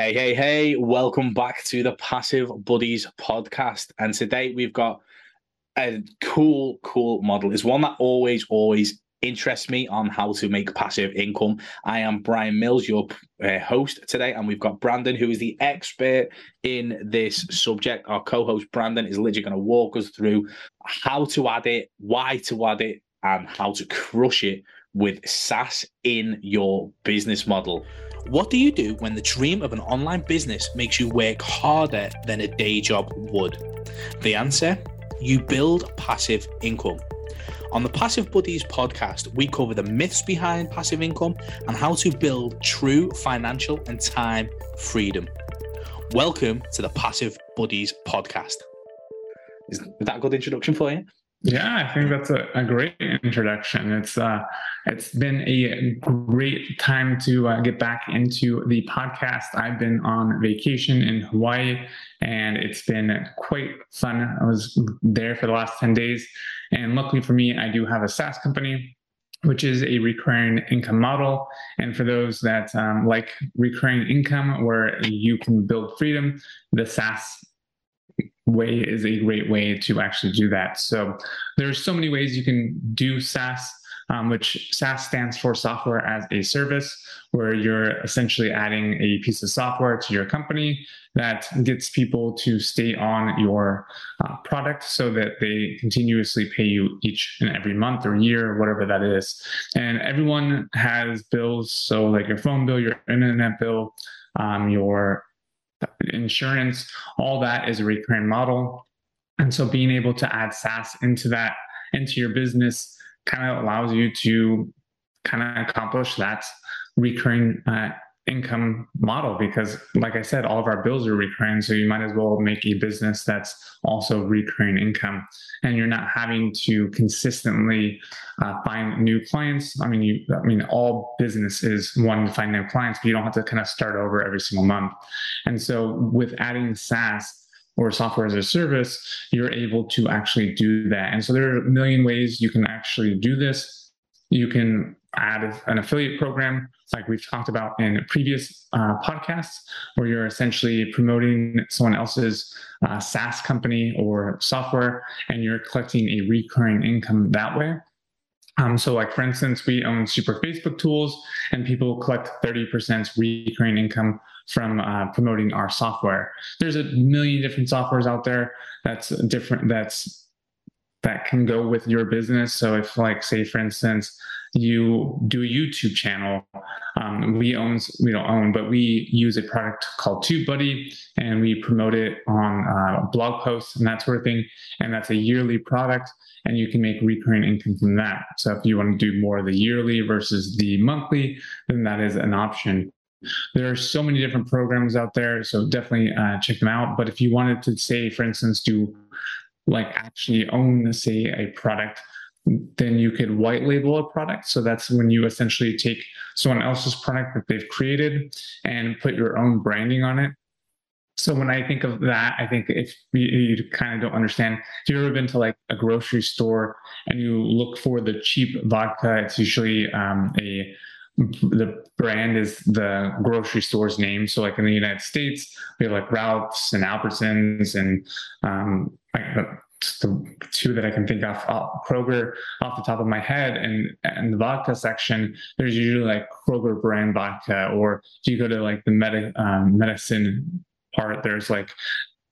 Hey, hey, hey, welcome back to the Passive Buddies podcast. And today we've got a cool, cool model. It's one that always, always interests me on how to make passive income. I am Brian Mills, your uh, host today, and we've got Brandon, who is the expert in this subject. Our co host, Brandon, is literally going to walk us through how to add it, why to add it, and how to crush it with SaaS in your business model. What do you do when the dream of an online business makes you work harder than a day job would? The answer you build passive income. On the Passive Buddies podcast, we cover the myths behind passive income and how to build true financial and time freedom. Welcome to the Passive Buddies podcast. Is that a good introduction for you? Yeah, I think that's a, a great introduction. It's uh, it's been a great time to uh, get back into the podcast. I've been on vacation in Hawaii, and it's been quite fun. I was there for the last ten days, and luckily for me, I do have a SaaS company which is a recurring income model. And for those that um, like recurring income, where you can build freedom, the SaaS way is a great way to actually do that. So there's so many ways you can do SaaS, um, which SaaS stands for software as a service, where you're essentially adding a piece of software to your company that gets people to stay on your uh, product so that they continuously pay you each and every month or year, or whatever that is. And everyone has bills. So like your phone bill, your internet bill, um, your insurance, all that is a recurring model. And so being able to add SaaS into that, into your business, kind of allows you to kind of accomplish that recurring uh, income model because like i said all of our bills are recurring so you might as well make a business that's also recurring income and you're not having to consistently uh, find new clients i mean you i mean all business is one to find new clients but you don't have to kind of start over every single month and so with adding saas or software as a service, you're able to actually do that. And so there are a million ways you can actually do this. You can add an affiliate program like we've talked about in previous uh, podcasts, where you're essentially promoting someone else's uh, SaaS company or software, and you're collecting a recurring income that way. Um, so, like for instance, we own Super Facebook Tools, and people collect 30% recurring income from uh, promoting our software. There's a million different softwares out there that's different. That's that can go with your business. So, if like say for instance, you do a YouTube channel. Um, we own, we don't own, but we use a product called TubeBuddy and we promote it on uh, blog posts and that sort of thing. And that's a yearly product and you can make recurring income from that. So if you want to do more of the yearly versus the monthly, then that is an option. There are so many different programs out there, so definitely uh, check them out. But if you wanted to say, for instance, do like actually own, say, a product then you could white label a product. So that's when you essentially take someone else's product that they've created and put your own branding on it. So when I think of that, I think if you, you kind of don't understand, if you've ever been to like a grocery store and you look for the cheap vodka, it's usually um, a the brand is the grocery store's name. So like in the United States, we have like Ralph's and Albertsons and um, like the two that I can think of, uh, Kroger off the top of my head, and and the vodka section, there's usually like Kroger brand vodka, or if you go to like the med- um, medicine part, there's like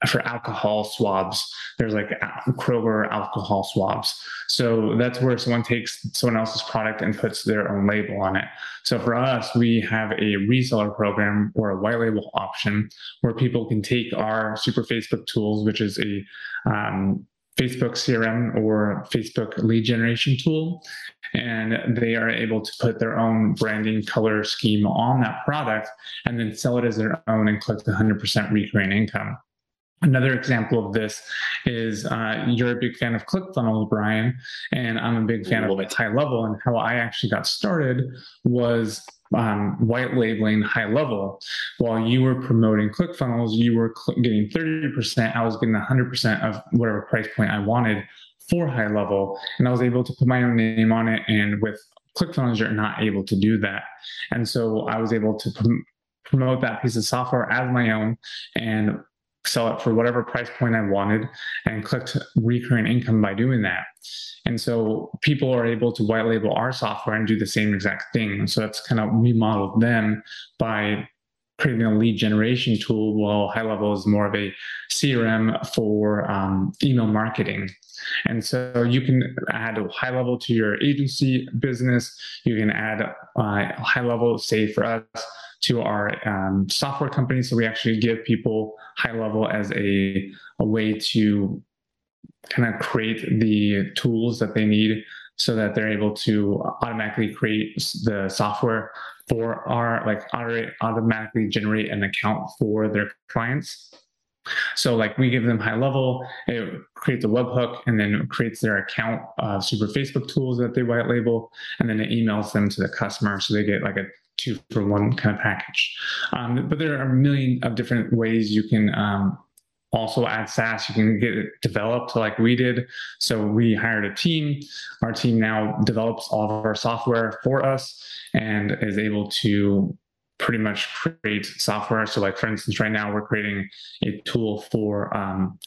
for alcohol swabs, there's like Kroger alcohol swabs. So that's where someone takes someone else's product and puts their own label on it. So for us, we have a reseller program or a white label option where people can take our Super Facebook tools, which is a um, Facebook CRM or Facebook lead generation tool. And they are able to put their own branding color scheme on that product and then sell it as their own and collect 100% recurring income. Another example of this is uh, you're a big fan of ClickFunnels, Brian, and I'm a big fan of it. high level. And how I actually got started was um, white labeling high level. While you were promoting ClickFunnels, you were cl- getting 30%. I was getting 100% of whatever price point I wanted for high level. And I was able to put my own name on it. And with ClickFunnels, you're not able to do that. And so I was able to prom- promote that piece of software as my own and sell it for whatever price point I wanted and collect recurring income by doing that. And so people are able to white label our software and do the same exact thing. So that's kind of we modeled them by creating a lead generation tool while high level is more of a crm for um, email marketing and so you can add a high level to your agency business you can add uh, high level say for us to our um, software company so we actually give people high level as a, a way to kind of create the tools that they need so that they're able to automatically create the software for our like automatically generate an account for their clients. So like we give them high level, it creates a webhook and then creates their account uh, super Facebook tools that they white label, and then it emails them to the customer so they get like a two for one kind of package. Um, but there are a million of different ways you can um, also add SaaS. You can get it developed like we did. So we hired a team. Our team now develops all of our software for us and is able to pretty much create software. So, like for instance, right now we're creating a tool for um,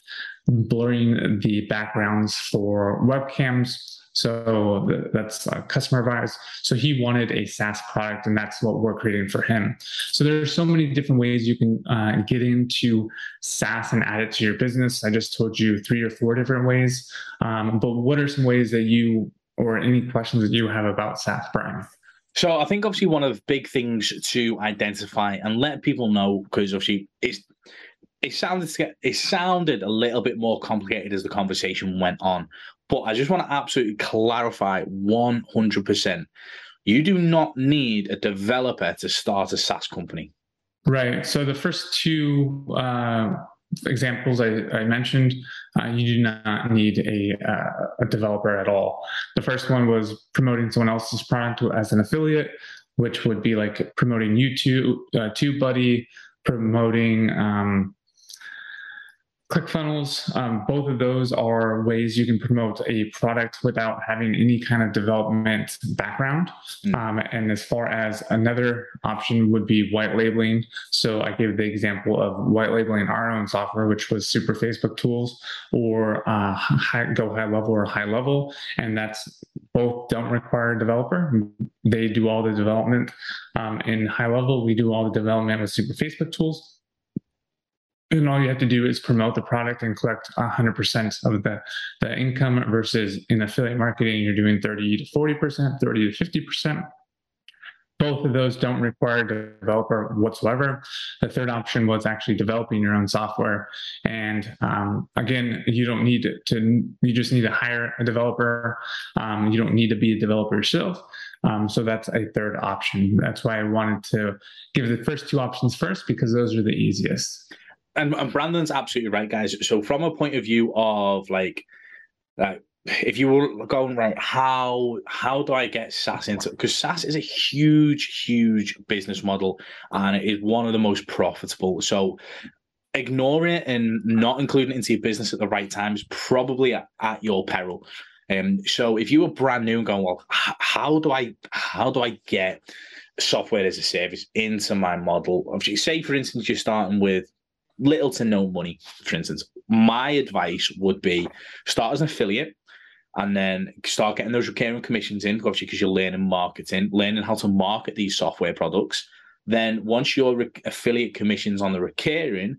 blurring the backgrounds for webcams so that's uh, customer advice. So he wanted a SaaS product, and that's what we're creating for him. So there are so many different ways you can uh, get into SaaS and add it to your business. I just told you three or four different ways. Um, but what are some ways that you or any questions that you have about SaaS, Brian? So I think obviously one of the big things to identify and let people know because obviously it's it sounded it sounded a little bit more complicated as the conversation went on. But I just want to absolutely clarify 100%. You do not need a developer to start a SaaS company. Right. So the first two uh, examples I, I mentioned, uh, you do not need a, uh, a developer at all. The first one was promoting someone else's product as an affiliate, which would be like promoting YouTube, uh, TubeBuddy, promoting um, ClickFunnels, um, both of those are ways you can promote a product without having any kind of development background. Mm. Um, and as far as another option would be white labeling. So I gave the example of white labeling our own software, which was Super Facebook Tools or uh, high, Go High Level or High Level. And that's both don't require a developer. They do all the development. Um, in High Level, we do all the development with Super Facebook Tools and all you have to do is promote the product and collect 100% of the, the income versus in affiliate marketing you're doing 30 to 40% 30 to 50% both of those don't require a developer whatsoever. The third option was actually developing your own software. And um, again, you don't need to, you just need to hire a developer. Um, you don't need to be a developer yourself. Um, so that's a third option. That's why I wanted to give the first two options first because those are the easiest and, and Brandon's absolutely right, guys. So from a point of view of like, if you were going right, how how do I get SaaS into? Because SaaS is a huge, huge business model, and it is one of the most profitable. So ignoring it and not including it into your business at the right time is probably at, at your peril. Um, so if you were brand new and going, well, h- how do I how do I get software as a service into my model? Obviously, say for instance you're starting with little to no money, for instance, my advice would be start as an affiliate and then start getting those recurring commissions in, obviously, because you're learning marketing, learning how to market these software products. Then once your re- affiliate commissions on the recurring,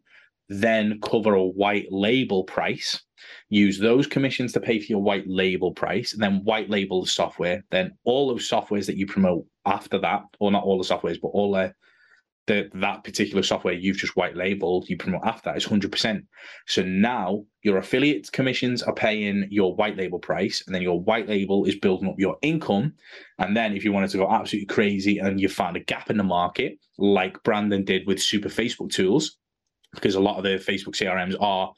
then cover a white label price. Use those commissions to pay for your white label price, and then white label the software. Then all those softwares that you promote after that, or not all the softwares, but all the the, that particular software you've just white labeled, you promote after that is 100%. So now your affiliate commissions are paying your white label price, and then your white label is building up your income. And then if you wanted to go absolutely crazy and you found a gap in the market, like Brandon did with Super Facebook Tools, because a lot of the Facebook CRMs are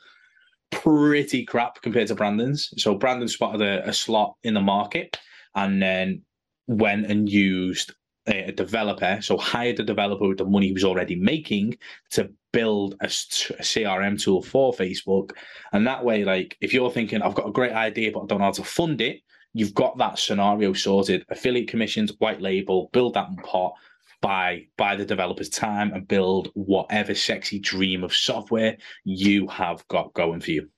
pretty crap compared to Brandon's. So Brandon spotted a, a slot in the market and then went and used a developer, so hired a developer with the money he was already making to build a, a, CRM tool for Facebook. And that way, like, if you're thinking, I've got a great idea, but I don't know how to fund it, you've got that scenario sorted. Affiliate commissions, white label, build that pot, buy buy the developer's time and build whatever sexy dream of software you have got going for you.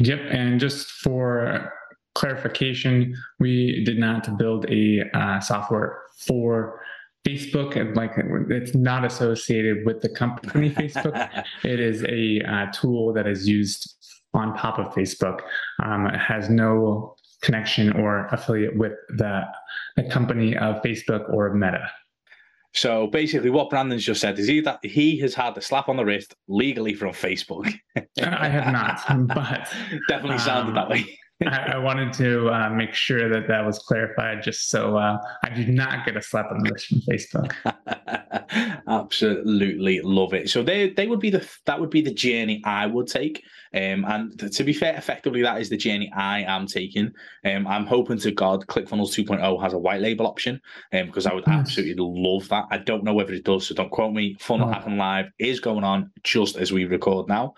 Yep, and just for clarification, we did not build a uh, software for Facebook, and like it's not associated with the company Facebook. it is a uh, tool that is used on top of Facebook. Um, it has no connection or affiliate with the, the company of Facebook or Meta. So basically, what Brandon's just said is he that he has had a slap on the wrist legally from Facebook. I have not, but definitely sounded um, that way. I, I, wanted to uh, make sure that that was clarified, just so uh, I do not get a slap on the wrist from Facebook. Absolutely love it. So they they would be the that would be the journey I would take. Um, and to be fair, effectively that is the journey I am taking. Um, I'm hoping to God ClickFunnels 2.0 has a white label option, um, because I would absolutely love that. I don't know whether it does, so don't quote me. Funnel oh. Hacking Live is going on just as we record now,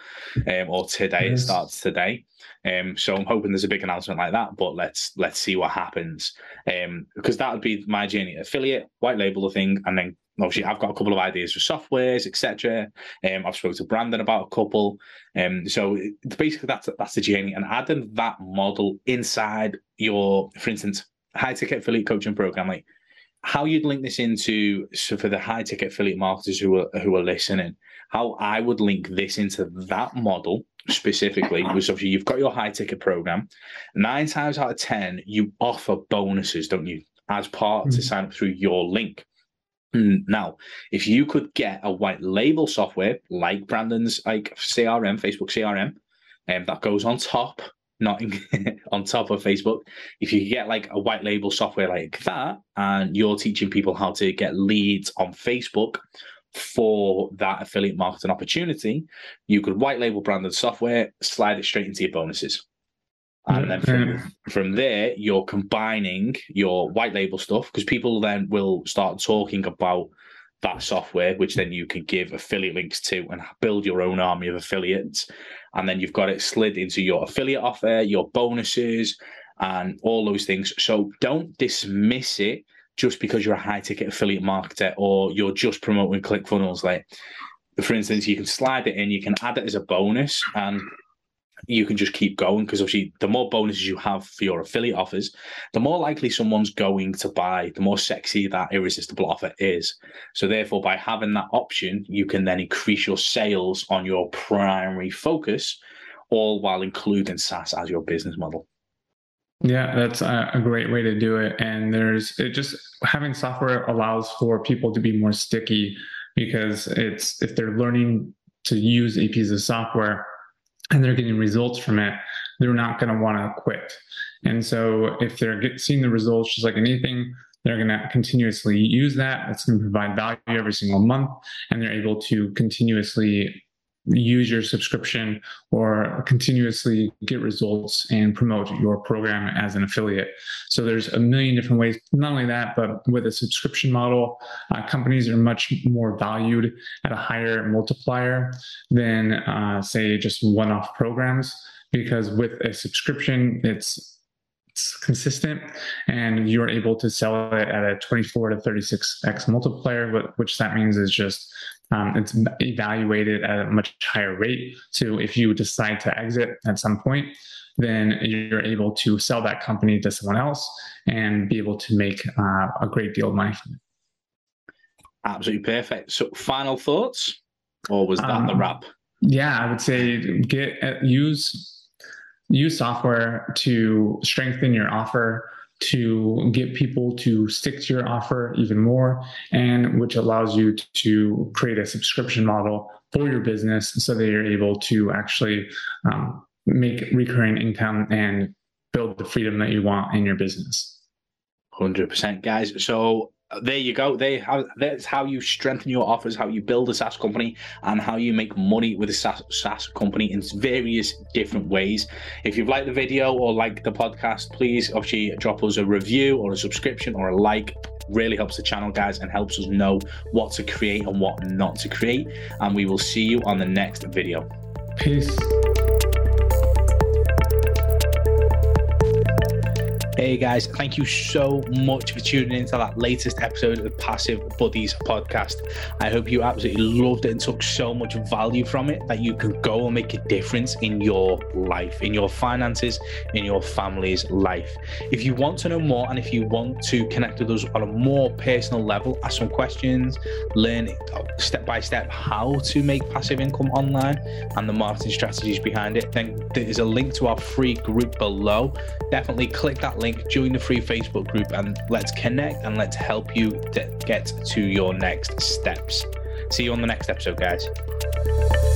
um, or today. Yes. It starts today. Um, so I'm hoping there's a big announcement like that, but let's let's see what happens. Um, because that would be my journey: affiliate, white label the thing, and then obviously I've got a couple of ideas for softwares, etc. Um, I've spoken to Brandon about a couple. Um, so basically that's that's the journey, and adding that model inside your, for instance, high ticket affiliate coaching program, like how you'd link this into so for the high ticket affiliate marketers who are who are listening, how I would link this into that model specifically was obviously you've got your high ticket program. Nine times out of ten, you offer bonuses, don't you, as part mm-hmm. to sign up through your link. Now, if you could get a white label software like Brandon's like CRM, Facebook CRM, um, that goes on top, not in, on top of Facebook. If you get like a white label software like that, and you're teaching people how to get leads on Facebook for that affiliate marketing opportunity, you could white label branded software, slide it straight into your bonuses. And then from, mm-hmm. from there, you're combining your white label stuff because people then will start talking about that software, which then you can give affiliate links to and build your own army of affiliates. And then you've got it slid into your affiliate offer, your bonuses, and all those things. So don't dismiss it just because you're a high ticket affiliate marketer or you're just promoting ClickFunnels. Like, for instance, you can slide it in, you can add it as a bonus, and you can just keep going because obviously the more bonuses you have for your affiliate offers, the more likely someone's going to buy, the more sexy that irresistible offer is. So therefore, by having that option, you can then increase your sales on your primary focus, all while including SaaS as your business model. Yeah, that's a great way to do it. And there's it just having software allows for people to be more sticky because it's if they're learning to use a piece of software and they're getting results from it, they're not going to want to quit. And so if they're get, seeing the results, just like anything, they're going to continuously use that. It's going to provide value every single month, and they're able to continuously use your subscription or continuously get results and promote your program as an affiliate. So there's a million different ways. Not only that, but with a subscription model, uh, companies are much more valued at a higher multiplier than, uh, say, just one-off programs. Because with a subscription, it's it's consistent and you're able to sell it at a 24 to 36x multiplier which that means is just um, it's evaluated at a much higher rate. So if you decide to exit at some point, then you're able to sell that company to someone else and be able to make uh, a great deal of money from it. Absolutely perfect. So, final thoughts, or was that um, the wrap? Yeah, I would say get uh, use use software to strengthen your offer to get people to stick to your offer even more, and which allows you to create a subscription model for your business so that you're able to actually um, make recurring income and build the freedom that you want in your business. 100%, guys. So there you go. They how that's how you strengthen your offers, how you build a SaaS company, and how you make money with a SaaS, SaaS company in various different ways. If you've liked the video or liked the podcast, please obviously drop us a review or a subscription or a like. Really helps the channel, guys, and helps us know what to create and what not to create. And we will see you on the next video. Peace. Hey guys, thank you so much for tuning into that latest episode of the Passive Buddies podcast. I hope you absolutely loved it and took so much value from it that you can go and make a difference in your life, in your finances, in your family's life. If you want to know more and if you want to connect with us on a more personal level, ask some questions, learn step by step how to make passive income online and the marketing strategies behind it, then there's a link to our free group below. Definitely click that link link, join the free Facebook group, and let's connect and let's help you get to your next steps. See you on the next episode, guys.